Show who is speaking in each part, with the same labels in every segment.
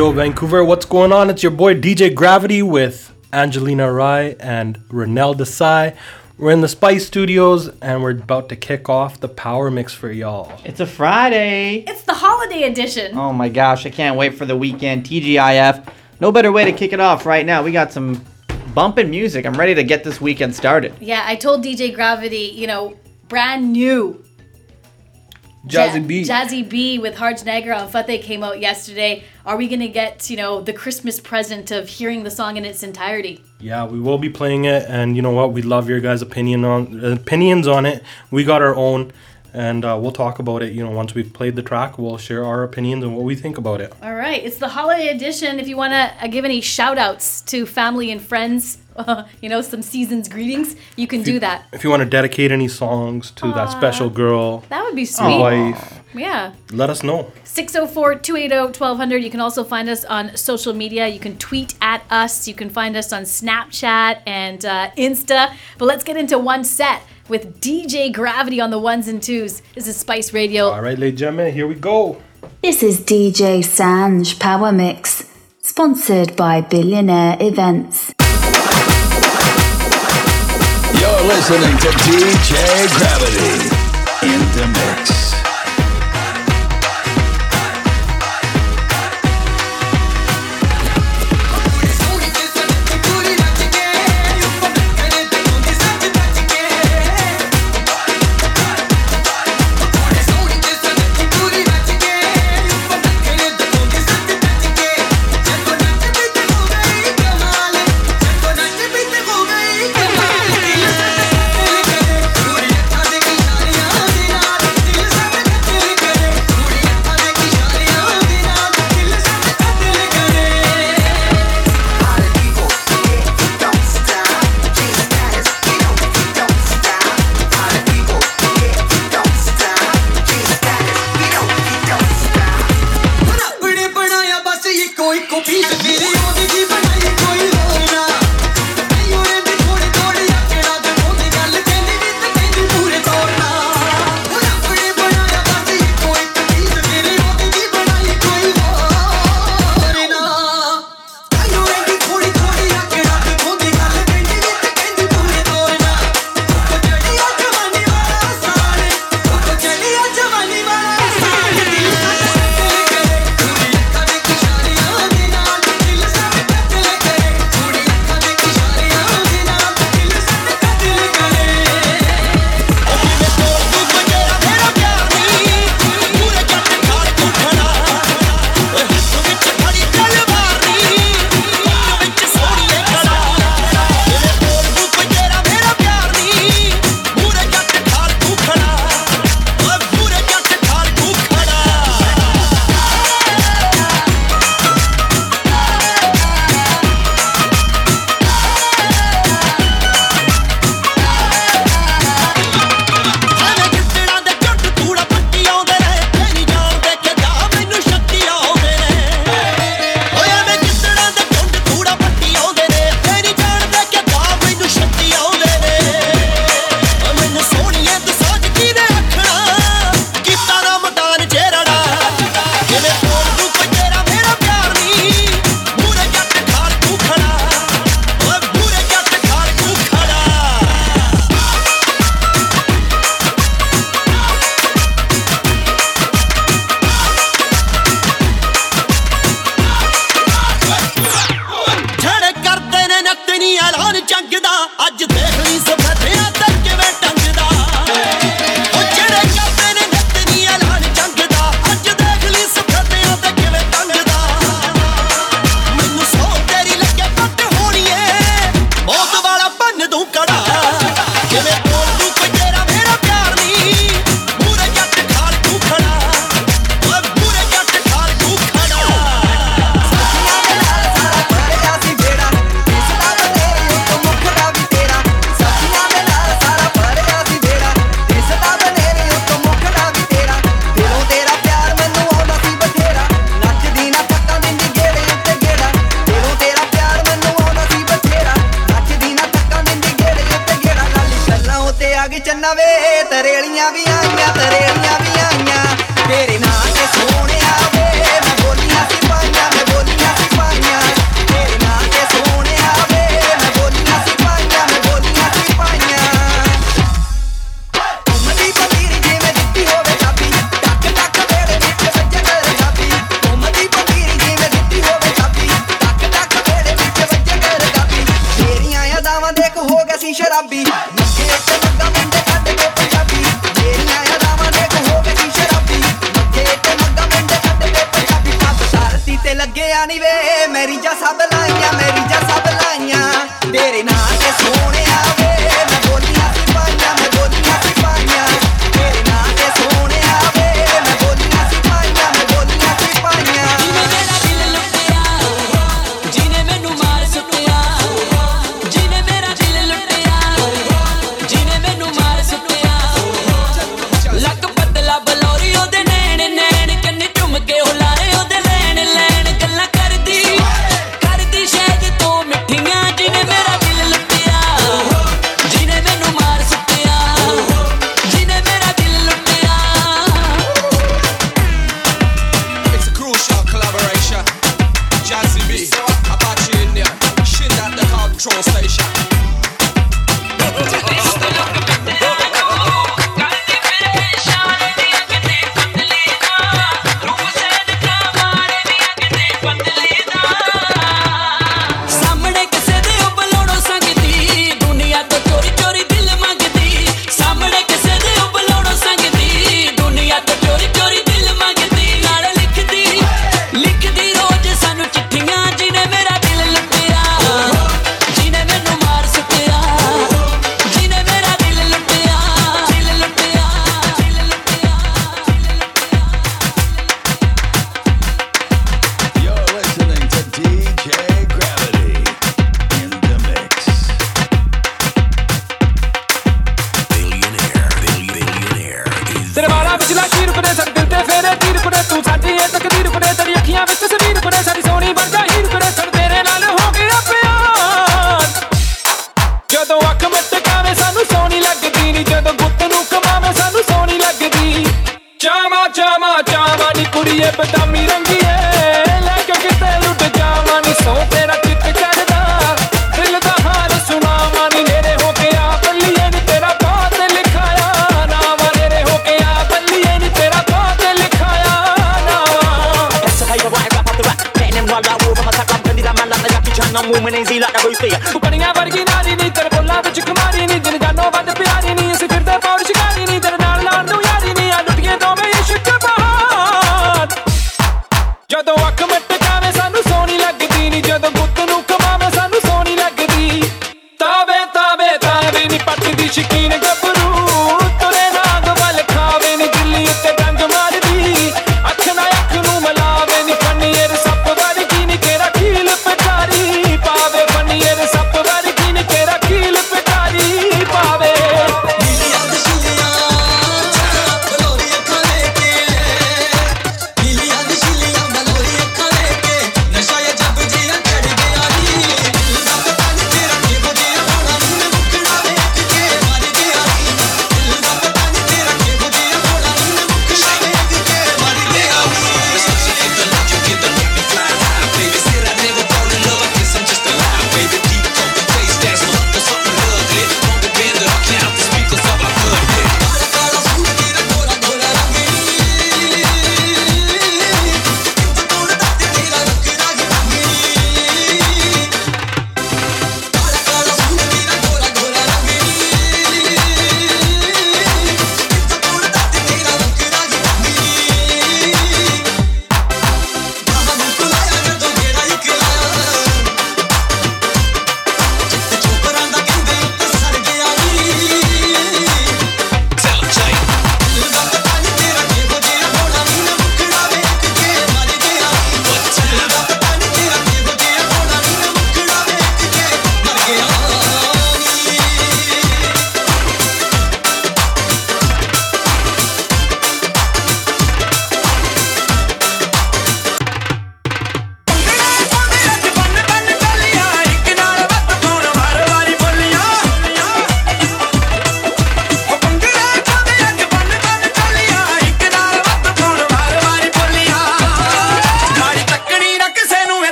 Speaker 1: yo, Vancouver, what's going on? It's your boy DJ Gravity with Angelina Rai and Renel Desai. We're in the Spice Studios and we're about to kick off the power mix for y'all.
Speaker 2: It's a Friday.
Speaker 3: It's the holiday edition.
Speaker 2: Oh my gosh, I can't wait for the weekend. TGIF. No better way to kick it off right now. We got some bumping music. I'm ready to get this weekend started.
Speaker 3: Yeah, I told DJ Gravity, you know, brand new
Speaker 1: Jazzy B.
Speaker 3: Jazzy B with Harj Nagra on Fateh came out yesterday. Are we gonna get, you know, the Christmas present of hearing the song in its entirety?
Speaker 1: Yeah, we will be playing it, and you know what? We love your guys' opinion on opinions on it. We got our own, and uh, we'll talk about it. You know, once we've played the track, we'll share our opinions and what we think about it.
Speaker 3: All right, it's the holiday edition. If you want to uh, give any shout outs to family and friends, you know, some season's greetings, you can do that.
Speaker 1: If you want to dedicate any songs to that special girl,
Speaker 3: That would be sweet.
Speaker 1: wife,
Speaker 3: Yeah.
Speaker 1: let us know.
Speaker 3: 604 280 1200. You can also find us on social media. You can tweet at us. You can find us on Snapchat and uh, Insta. But let's get into one set with DJ Gravity on the ones and twos. This is Spice Radio.
Speaker 1: All right, ladies and gentlemen, here we go.
Speaker 4: This is DJ Sanj Power Mix, sponsored by Billionaire Events.
Speaker 5: Listening to DJ Gravity in the mix.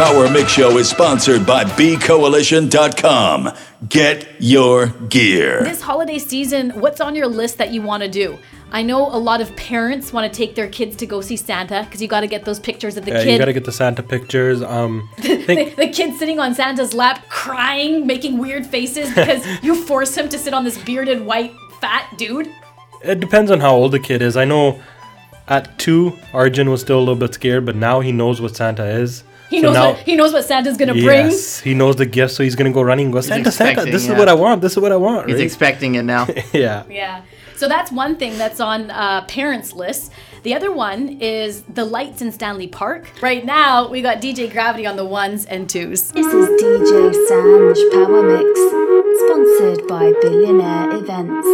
Speaker 6: Power Mix Show is sponsored by bcoalition.com. Get your gear.
Speaker 3: This holiday season, what's on your list that you want to do? I know a lot of parents want to take their kids to go see Santa because you got to get those pictures of the
Speaker 1: yeah,
Speaker 3: kid.
Speaker 1: You got to get the Santa pictures. Um,
Speaker 3: the, the, kid sitting on Santa's lap, crying, making weird faces because you force him to sit on this bearded, white, fat dude.
Speaker 1: It depends on how old the kid is. I know at two, Arjun was still a little bit scared, but now he knows what Santa is.
Speaker 3: He
Speaker 1: so
Speaker 3: knows
Speaker 1: now,
Speaker 3: what he knows what Santa's gonna
Speaker 1: yes, bring. He knows the gift, so he's gonna go running. Go Santa, Santa! This
Speaker 2: yeah.
Speaker 1: is what I want. This is what I want.
Speaker 2: He's
Speaker 1: right?
Speaker 2: expecting it now.
Speaker 1: yeah.
Speaker 3: Yeah. So that's one thing that's on uh, parents' list. The other one is the lights in Stanley Park. Right now, we got DJ Gravity on the ones and twos.
Speaker 7: This is DJ Sanj Power Mix, sponsored by Billionaire Events.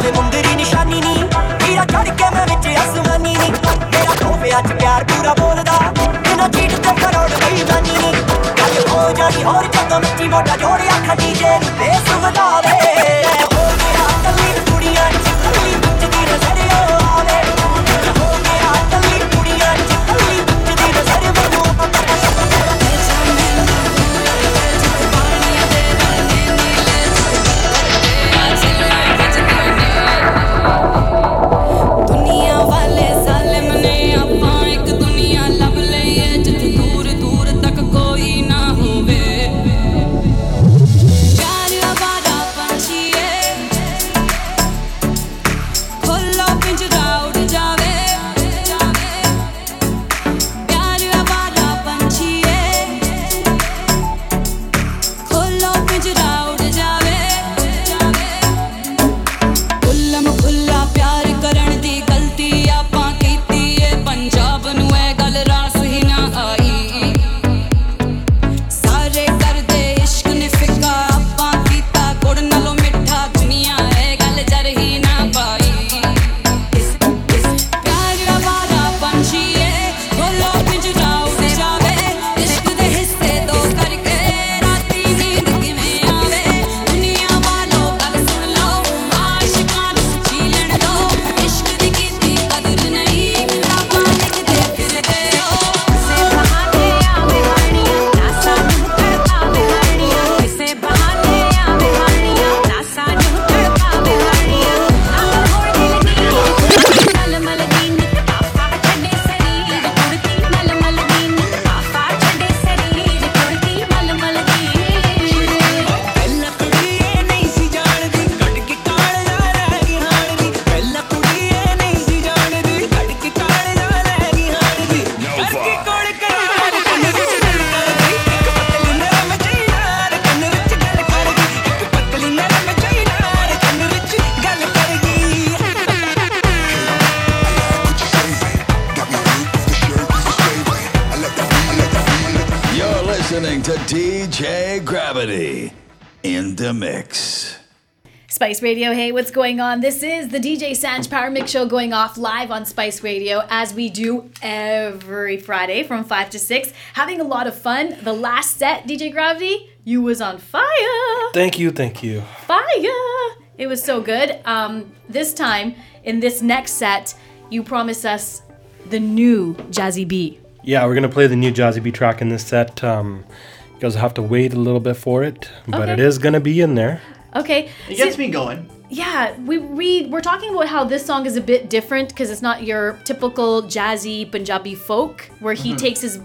Speaker 8: ਹੋਵੇ ਮੁੰਦਰੀ ਨਿਸ਼ਾਨੀ ਨੀ।
Speaker 9: ਵੀਰਾ ਚੜ ਕੇ ਮੈਂ ਵਿੱਚ
Speaker 8: ਅਸਮਾਨੀ ਨੀ। ਮੇਰਾ ਹੋਵੇ ਅੱਜ ਪਿਆਰ ਪੂਰਾ ਬੋਲਦਾ। ਬਿਨਾ ਚੀਟ ਤੇ ਕਰੋੜ ਬੇਈਮਾਨੀ ਨੀ। ਗੱਲ ਹੋ ਜਾਣੀ ਹੋਰ ਜਦੋਂ ਮਿੱਟੀ ਮੋਟਾ ਜੋੜਿਆ ਖੱਡੀ ਜੇ ਨੂੰ ਬੇਸੁਵਦਾ
Speaker 6: ਵੇ। Listening to DJ Gravity in the mix.
Speaker 3: Spice Radio, hey, what's going on? This is the DJ Sanj Power Mix Show going off live on Spice Radio as we do every Friday from 5 to 6. Having a lot of fun. The last set, DJ Gravity, you was on fire.
Speaker 1: Thank you, thank you.
Speaker 3: Fire! It was so good. Um, this time, in this next set, you promised us the new Jazzy B.
Speaker 1: Yeah, we're gonna play the new Jazzy B track in this set. Um, you guys have to wait a little bit for it, but it
Speaker 3: Okay.
Speaker 1: is gonna be in there.
Speaker 3: Okay.
Speaker 2: It gets
Speaker 3: so-
Speaker 2: me going.
Speaker 3: Yeah, we we we're talking about how this song is a bit different because it's not your typical jazzy Punjabi folk where he
Speaker 1: Mm-hmm.
Speaker 2: Mhm.
Speaker 3: takes his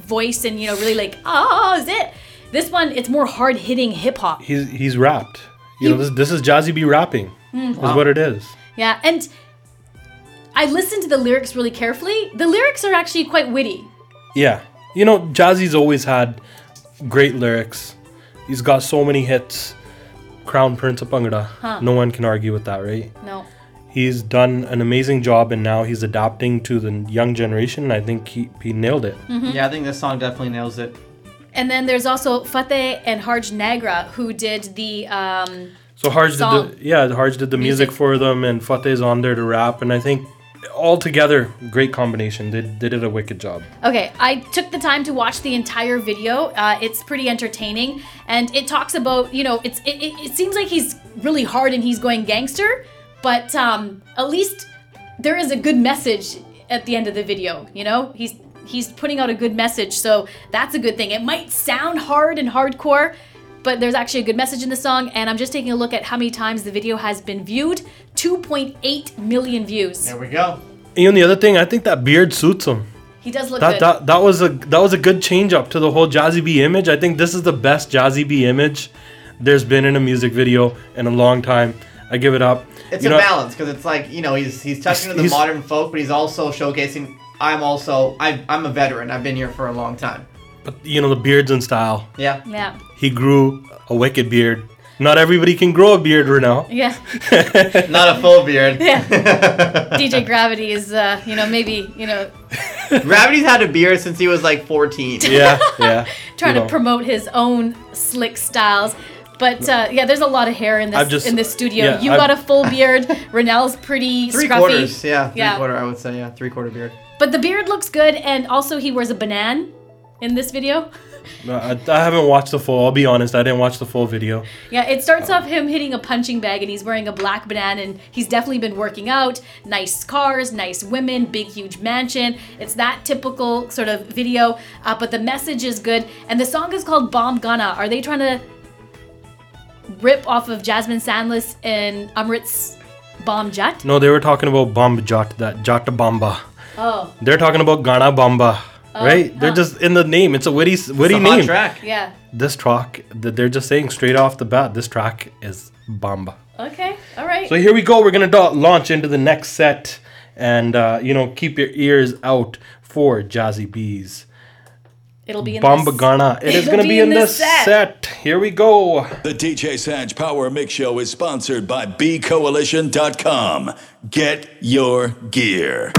Speaker 3: voice and you know really like oh is it. This one it's more hard hitting hip hop.
Speaker 1: He's he's rapped. You know, this this is Jazzy B rapping.
Speaker 3: Mm.
Speaker 1: Is
Speaker 3: Wow.
Speaker 1: what it is.
Speaker 3: Yeah, and I listened to the lyrics really carefully. The lyrics are actually quite witty.
Speaker 1: Yeah. You know, Jazzy's always had great lyrics. He's got so many hits. Crown Prince of Bhangra.
Speaker 3: Huh.
Speaker 1: No one can argue with that, right?
Speaker 3: No.
Speaker 1: He's done an amazing job and now he's adapting to the young generation. And I think he, he nailed it.
Speaker 3: Mhm.
Speaker 2: Yeah, I think this song definitely nails it.
Speaker 3: And then there's also Fateh and Harj Nagra who did the um
Speaker 1: So Harj
Speaker 3: Song.
Speaker 1: did the yeah, Harj did the music, for them and Fateh's on there to rap. And I think all together, great combination. They, they did a wicked job.
Speaker 3: Okay, I took the time to watch the entire video. Uh, it's pretty entertaining, and it talks about you know it's it, it, it seems like he's really hard and he's going gangster, but um, at least there is a good message at the end of the video. You know, he's he's putting out a good message, so that's a good thing. It might sound hard and hardcore. But there's actually a good message in the song, and I'm just taking a look at how many times the video has been viewed 2.8 million views.
Speaker 2: There we go.
Speaker 1: You know, the other thing, I think that beard suits him.
Speaker 3: He does look
Speaker 1: that,
Speaker 3: good.
Speaker 1: that that was a that was a good change up to the whole Jazzy B image. I think this is the best Jazzy B image there's been in a music video in a long time. I give it up.
Speaker 2: It's
Speaker 1: You
Speaker 2: a
Speaker 1: know,
Speaker 2: balance because it's like you know he's he's touching on the modern folk, but he's also showcasing. I'm also I, I'm a veteran. I've been here for a long time.
Speaker 1: But you know the beards and style.
Speaker 2: Yeah.
Speaker 3: Yeah.
Speaker 1: He grew a wicked beard. Not everybody can grow a beard, Renell.
Speaker 3: Yeah.
Speaker 2: Not a full beard.
Speaker 3: Yeah. DJ Gravity is, uh, you know, maybe, you know,
Speaker 2: Gravity's had a beard since he was like 14.
Speaker 1: Yeah, yeah.
Speaker 3: trying
Speaker 1: you
Speaker 3: to
Speaker 1: know.
Speaker 3: promote his own slick styles. But uh, yeah, there's a lot of hair in this
Speaker 1: just-
Speaker 3: in this studio.
Speaker 1: yeah,
Speaker 3: you
Speaker 1: I've-
Speaker 3: got a full beard. Renell's pretty
Speaker 2: Three
Speaker 3: scruffy.
Speaker 2: quarters, yeah, three
Speaker 3: Yeah.
Speaker 2: quarter. I would say, yeah, three quarter beard.
Speaker 3: But the beard looks good, and also he wears a banana in this video.
Speaker 1: I, I haven't watched the full. I'll be honest. I didn't watch the full video.
Speaker 3: Yeah, it starts off him hitting a punching bag, and he's wearing a black banana, and he's definitely been working out. Nice cars, nice women, big huge mansion. It's that typical sort of video, uh, but the message is good, and the song is called Bomb Ghana. Are they trying to rip off of Jasmine Sandlas and Amrit's Bomb Jet?
Speaker 1: No, they were talking about Bomb Jot, that Jata Bamba.
Speaker 3: Oh,
Speaker 1: They're talking about Ghana Bamba, right? They're just in the name. It's a witty, witty
Speaker 2: It's a hot
Speaker 1: name.
Speaker 2: track.
Speaker 3: yeah.
Speaker 1: This track, that they're just saying straight off the bat, this track is Bamba.
Speaker 3: Okay, all right.
Speaker 1: So here we go. We're gonna do- launch into the next set, and uh, you know, keep your ears out for Jazzy B's.
Speaker 3: It'll be in
Speaker 1: Bamba
Speaker 3: this-
Speaker 1: Ghana. It is gonna
Speaker 3: be
Speaker 1: be,
Speaker 3: in
Speaker 1: in
Speaker 3: this
Speaker 1: this
Speaker 3: set.
Speaker 1: set. Here we go.
Speaker 6: The DJ Sanj Power Mix Show is sponsored by BCoalition.com. Get your gear.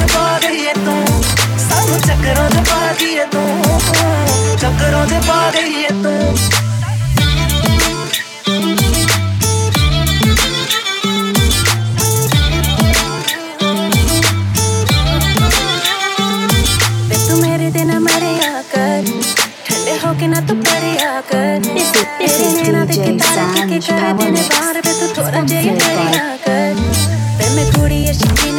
Speaker 8: ਚ ਪਾ ਗਈਏ ਤੂੰ ਸਾਨੂੰ ਚੱਕਰਾਂ ਚ ਪਾ ਗਈਏ ਤੂੰ ਚੱਕਰਾਂ ਚ ਪਾ ਗਈਏ ਤੂੰ ਵੇ ਤੂੰ ਮੇਰੇ ਤੇ ਨਾ ਮਰਿਆ ਕਰ ਠੰਡੇ ਹੋ ਕੇ ਨਾ ਤੂੰ ਪਰਿਆ ਕਰ
Speaker 7: This is- this is DJ Sanj Power Mix, sponsored by
Speaker 8: ਵੇ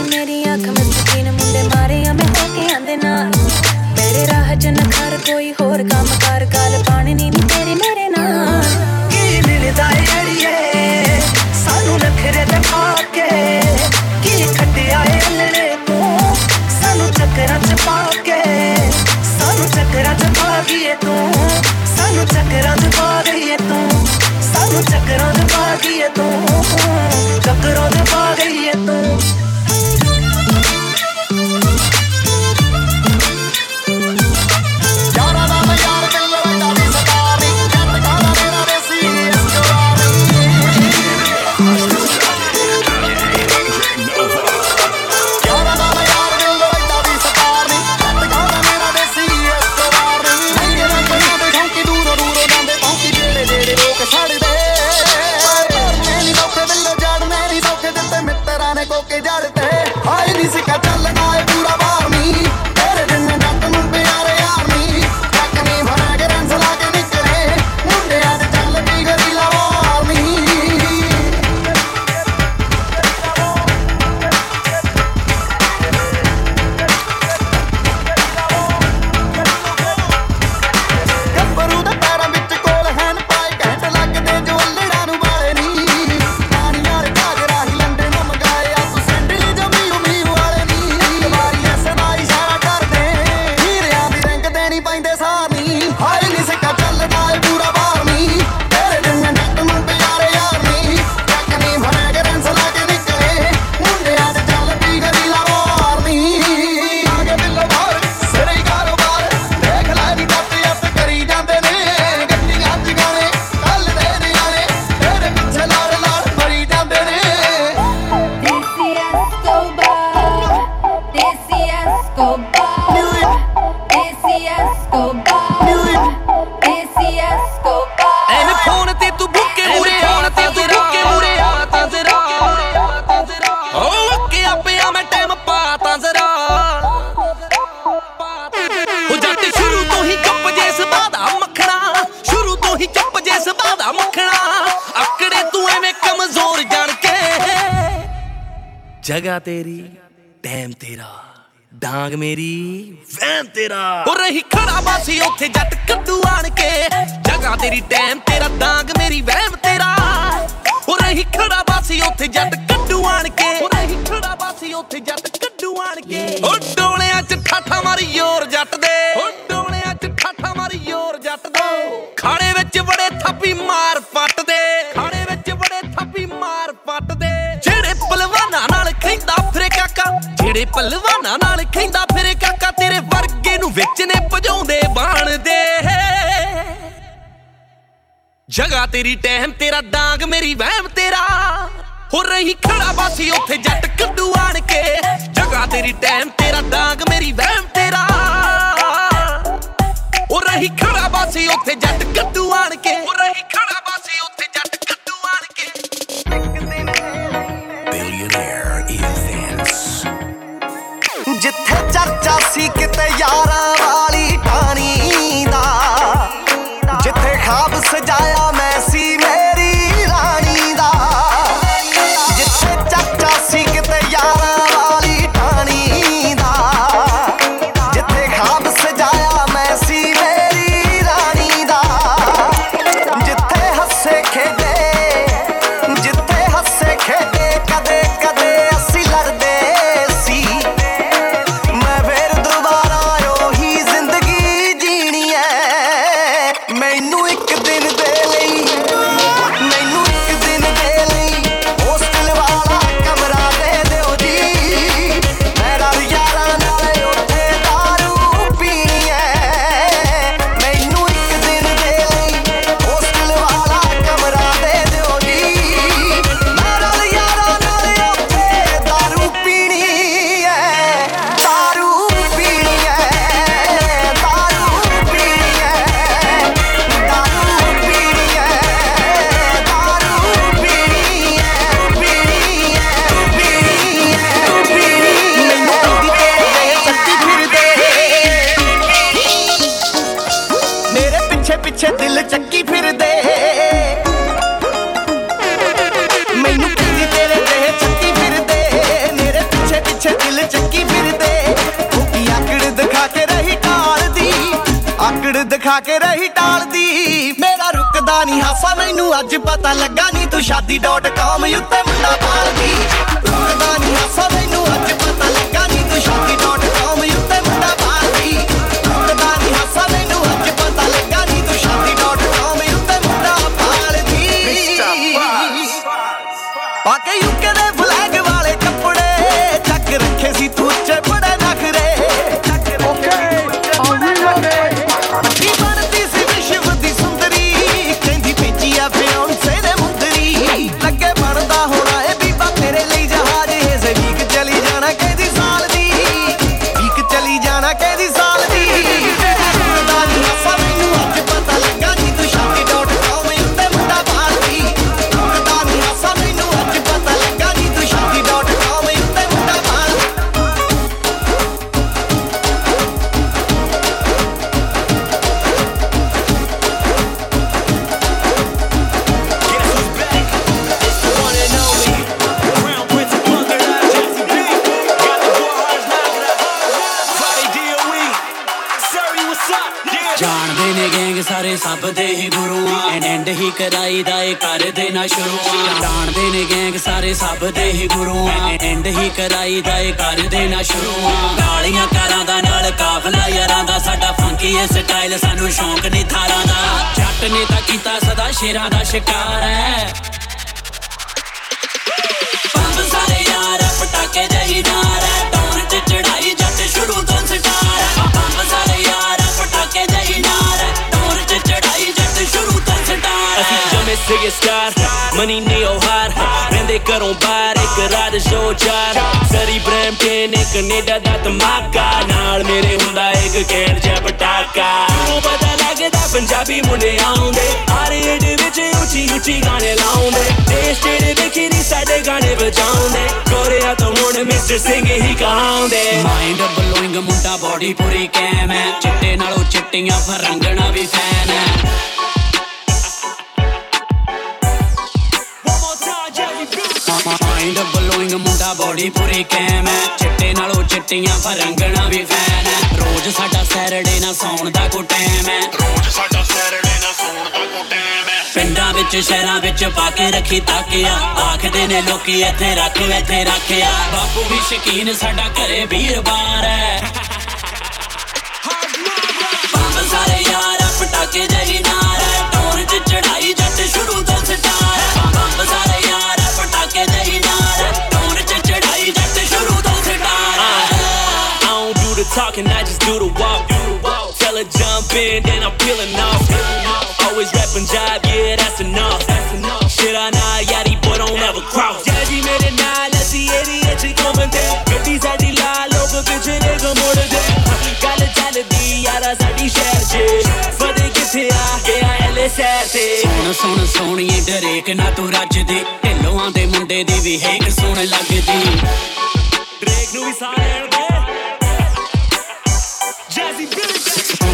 Speaker 8: ਪਲਵਾਨਾਂ ਨਾਲ
Speaker 10: ਖੈਂਦਾ ਫਿਰੇ ਕਾਕਾ ਤੇਰੇ ਵਰਗੇ ਨੂੰ ਵਿੱਚ ਨੇ ਭਜਾਉਂਦੇ ਬਾਣ ਦੇ। ਜਗਾ ਤੇਰੀ ਟਹਿਮ ਤੇਰਾ ਦਾਗ ਮੇਰੀ ਵਹਿਮ, ਤੇਰਾ ਹੋ ਰਹੀ ਖੜਾ ਬਾਸੀ ਉੱਥੇ ਜੱਟ ਕੱਢੂ ਆਣ ਕੇ। ਜਗਾ ਤੇਰੀ ਟਹਿਮ ਤੇਰਾ ਦਾਗ ਮੇਰੀ ਵਹਿਮ, ਤੇਰਾ ਹੋ ਰਹੀ ਖੜਾ ਬਾਸੀ ਉੱਥੇ ਜੱਟ ਕੱਢੂ ਆਣ ਕੇ।
Speaker 11: ਐਂਡ ਹੀ ਕਰਾਈਦਾ ਏ ਕਰਦੇ ਨਾ ਸ਼ੁਰੂ ਆ। ਗਾਲੀਆਂ ਕਾਰਾਂ ਦਾ ਨਾਲ ਕਾਫਲਾ ਯਾਰਾਂ ਦਾ। ਸਾਡਾ ਫੰਕੀ ਐ ਸਟਾਈਲ ਸਾਨੂੰ ਸ਼ੌਂਕ ਨਹੀਂ ਥਾਰਾਂ ਦਾ। ਜੱਟ ਨੇ ਤਾਂ ਕੀਤਾ ਸਦਾ ਸ਼ੇਰਾਂ ਦਾ ਸ਼ਿਕਾਰ ਹੈ ਬੰਬ ਸਾਰੇ ਯਾਰ ਪਟਾਕੇ ਜਹੀ ਨਾਰ ਹੈ ਟੌਰ ਤੇ ਚੜਾਈ ਜੱਟ ਸ਼ੁਰੂ ਤੋਂ ਸਟਾਰ ਹੈ ਬੰਬ
Speaker 12: ਅਸੀਂ
Speaker 11: ਹੈ
Speaker 12: ਸਟਾਰ ਮਨੀ ਨਹੀਂ ਉਹ ਹਾਰ ਰਹਿੰਦੇ ਘਰੋਂ ਬਾਹਰ, ਇੱਕ ਰਾਤ ਸ਼ੋ ਸਰੀ ਬ੍ਰੈਂਪਟਨ ਇੱਕ ਕੈਨੇਡਾ ਦਾ ਧਮਾਕਾ, ਨਾਲ ਮੇਰੇ ਹੁੰਦਾ ਇੱਕ ਕੈਂਡ ਜਿਹਾ ਪਟਾਕਾ। ਉਹ ਪਤਾ ਲੱਗਦਾ ਪੰਜਾਬੀ ਮੁੰਡੇ ਆਉਂਦੇ ਹਰ ਏਡ ਵਿੱਚ ਉੱਚੀ ਉੱਚੀ ਗਾਣੇ ਲਾਉਂਦੇ। ਦੇਸ਼ ਜਿਹੜੇ ਵੇਖੀ ਨਹੀਂ ਸਾਡੇ ਗਾਣੇ ਵਜਾਉਂਦੇ। ਗੋਰਿਆ ਤਾਂ ਹੁਣ ਮਿਸਟਰ ਸਿੰਘ ਹੀ ਕਹਾਉਂਦੇ।
Speaker 11: ਮਾਈਂਡ ਬਲੋਇੰਗ ਮੁੰਡਾ ਬੋਡੀ ਪੂਰੀ ਕੈਮ ਹੈ। ਚਿੱਟੇ ਨਾਲੋਂ ਚਿੱਟੀਆਂ ਫਰੰਗਣਾ ਵੀ ਫੈਨ ਹੈ। ਬਲੋਇੰਗ ਮੁੰਡਾ ਬੋਡੀ ਪੂਰੀ ਕੈਮ ਹੈ। ਚਿੱਟੇ ਨਾਲੋਂ ਚਿੱਟੀਆਂ ਫਰੰਗਣਾ ਵੀ ਫੈਨ ਹੈ। ਰੋਜ਼ ਸਾਡਾ ਸੈਟਰਡੇ ਨਾ ਸੌਣ ਦਾ ਕੋ ਟਾਈਮ ਹੈ। ਰੋਜ਼ ਸਾਡਾ ਸੈਟਰਡੇ ਨਾ ਸੌਣ ਦਾ ਕੋ ਟਾਈਮ ਹੈ। ਪਿੰਡਾਂ ਵਿੱਚ ਸ਼ਹਿਰਾਂ ਵਿੱਚ ਪਾ ਕੇ ਰੱਖੀ ਤਾਕਿਆ। ਆਖਦੇ ਨੇ ਲੋਕੀ ਇੱਥੇ ਰੱਖ ਇੱਥੇ ਰੱਖਿਆ ਬਾਪੂ ਵੀ ਸ਼ਕੀਨ ਸਾਡਾ ਘਰੇ ਵੀਰਵਾਰ ਹੈ। ਬੰਬ ਸਾਰੇ ਯਾਰ ਪਟਾਕੇ ਜਹੀ ਨਾਰ ਹੈ। ਟੋਰ ਚ ਚੜਾਈ ਜੱਟ ਸ਼ੁਰੂ ਤੋਂ ਸਟਾਰ ਹੈ। ਬੰਬ ਸਾਰੇ
Speaker 12: talking, I just do the walk. Tell her jump in, then I'm peeling off. Always rap Punjab, yeah, that's enough. Shit, I know, yaddy, boy, don't ever cross. Jazzy made it now, let's see it, it's coming there. ਗੱਡੀ ਸਾਡੀ ਲਾ ਲੋਕ ਪਿੱਛੇ ਦੇ ਮੁੜਦੇ ਗੱਲ ਚੱਲਦੀ ਯਾਰਾ ਸਾਡੀ ਸ਼ਹਿਰ 'ਚ ਫਦੇ ਕਿੱਥੇ ਆ ਗਿਆ ਐਲੇ ਸ਼ਹਿਰ ਤੇ
Speaker 11: ਸੁਣ ਸੁਣ ਸੋਣੀਏ ਡਰੇਕ ਨਾ ਤੂੰ ਰੱਜਦੀ ਢਿੱਲੋਆਂ ਦੇ ਮੁੰਡੇ ਦੀ ਵੀ ਹੇਕ ਸੁਣ ਲੱਗਦੀ
Speaker 12: ਡਰੇਕ ਨੂੰ ਵੀ ਸਾਹ ਲੈਣ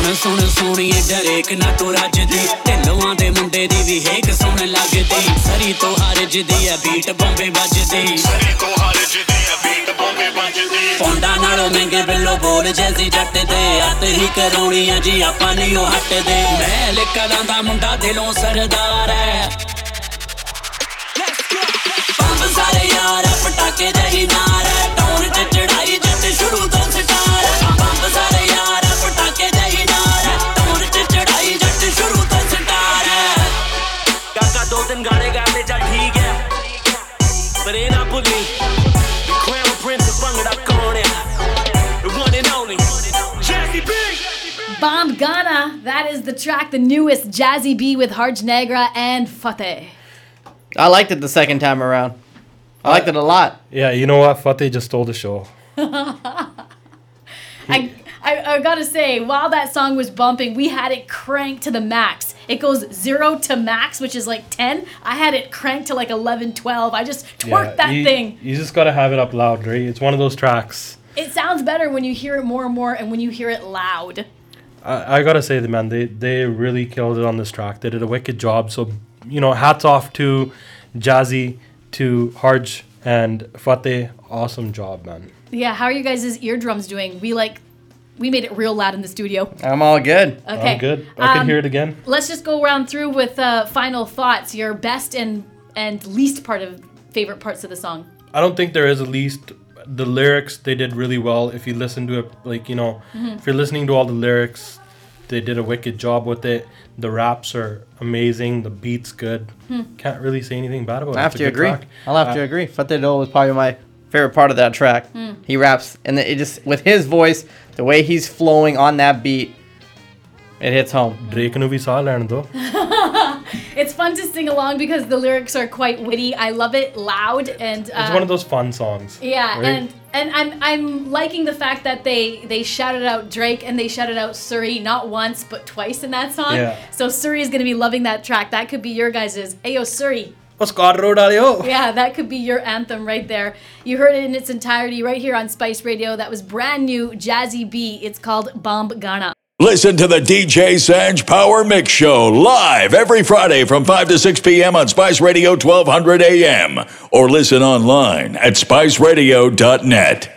Speaker 11: ਸੁਣ ਸੁਣ ਸੋਣੀਏ ਡਰੇਕ ਨਾ ਤੂੰ ਰੱਜਦੀ ਢਿੱਲੋਆਂ ਦੇ ਮੁੰਡੇ ਦੀ ਵੀ ਹੇਕ ਸੁਣ ਲੱਗਦੀ। ਸਰੀ ਤੋਂ ਹਰਜਦੀ ਆ ਬੀਟ ਬੰਬੇ ਵੱਜਦੀ। ਸਰੀ ਤੋਂ ਹਰਜਦੀ ਆ ਬੀਟ ਬੰਬੇ ਵੱਜਦੀ। ਪੌਂਡਾ ਨਾਲੋਂ ਮਹਿੰਗੇ ਬਿੱਲੋ ਬੋਲ ਜੈਸੀ ਜੱਟ ਦੇ। ਹੱਥ ਹੀ ਕਰਾਉਣੀ ਆ ਜੀ ਆਪਾਂ ਨਹੀਂ ਉਹ ਹਟਦੇ। ਮੈਂ ਲਿਕਲਾਂ ਦਾ ਮੁੰਡਾ ਦਿਲੋਂ ਸਰਦਾਰ ਬੰਬ ਸਾਰੇ ਯਾਰ ਪਟਾਕੇ ਜਹੀ ਨਾਰ ਹੈ। ਟੌਰ ਚ ਚੜਾਈ ਜੱਟ ਸ਼ੁਰੂ ਤੋਂ
Speaker 3: Bomb Ghana. That is the track, the newest Jazzy B with Harj Nagra and Fateh.
Speaker 2: I liked it the second time around. I liked it a lot.
Speaker 1: Yeah, you know what? Fateh just stole the show.
Speaker 3: I, I, I gotta say, while that song was bumping, we had it cranked to the max. It goes zero to max, which is like 10. I had it cranked to like 11, 12. I just twerked that
Speaker 1: you,
Speaker 3: thing.
Speaker 1: You just gotta have it up loud, right? It's one of those tracks.
Speaker 3: It sounds better when you hear it more and more and when you hear it loud.
Speaker 1: I, I gotta say, the man, they they really killed it on this track. They did a wicked job. So, you know, hats off to Jazzy, to Harj, and Fateh. Awesome job, man.
Speaker 3: Yeah, how are you guys' eardrums doing? We like, we made it real loud in the studio.
Speaker 2: I'm all good.
Speaker 3: Okay.
Speaker 1: I'm good. I can
Speaker 3: Um,
Speaker 1: hear it again.
Speaker 3: Let's just go round through with uh, final thoughts. Your best and and least part of favorite parts of the song.
Speaker 1: I don't think there is at least the lyrics they did really well. If you listen to it, like you know,
Speaker 3: Mhm.
Speaker 1: if you're listening to all the lyrics, they did a wicked job with it. The raps are amazing. The beat's good.
Speaker 2: Hmm.
Speaker 1: Can't really say anything bad about
Speaker 2: I
Speaker 1: it.
Speaker 2: have
Speaker 1: It's a
Speaker 2: to
Speaker 1: good
Speaker 2: agree.
Speaker 1: track.
Speaker 2: I'll have to
Speaker 1: Uh,
Speaker 2: agree. Fateh Doe was probably my favorite part of that track.
Speaker 3: Hmm.
Speaker 2: He raps, and it just with his voice, the way he's flowing on that beat, it hits home.
Speaker 1: Drake nu bhi saah learn do.
Speaker 3: It's fun to sing along because the lyrics are quite witty. I love it loud and. Uh,
Speaker 1: It's one of those fun songs.
Speaker 3: Yeah,
Speaker 1: right?
Speaker 3: and and I'm I'm liking the fact that they they shouted out Drake and they shouted out Surrey not once but twice in that song.
Speaker 1: Yeah.
Speaker 3: So Surrey is gonna be loving that track. That could be your guys's. Ayo Surrey.
Speaker 1: What's God Road Alio?
Speaker 3: Yeah, that could be your anthem right there. You heard it in its entirety right here on Spice Radio. That was brand new Jazzy B. It's called Bomb Ghana.
Speaker 13: Listen to the DJ Sanj Power Mix Show live every Friday from 5 to 6 p.m. on Spice Radio 1200 AM or listen online at spiceradio.net.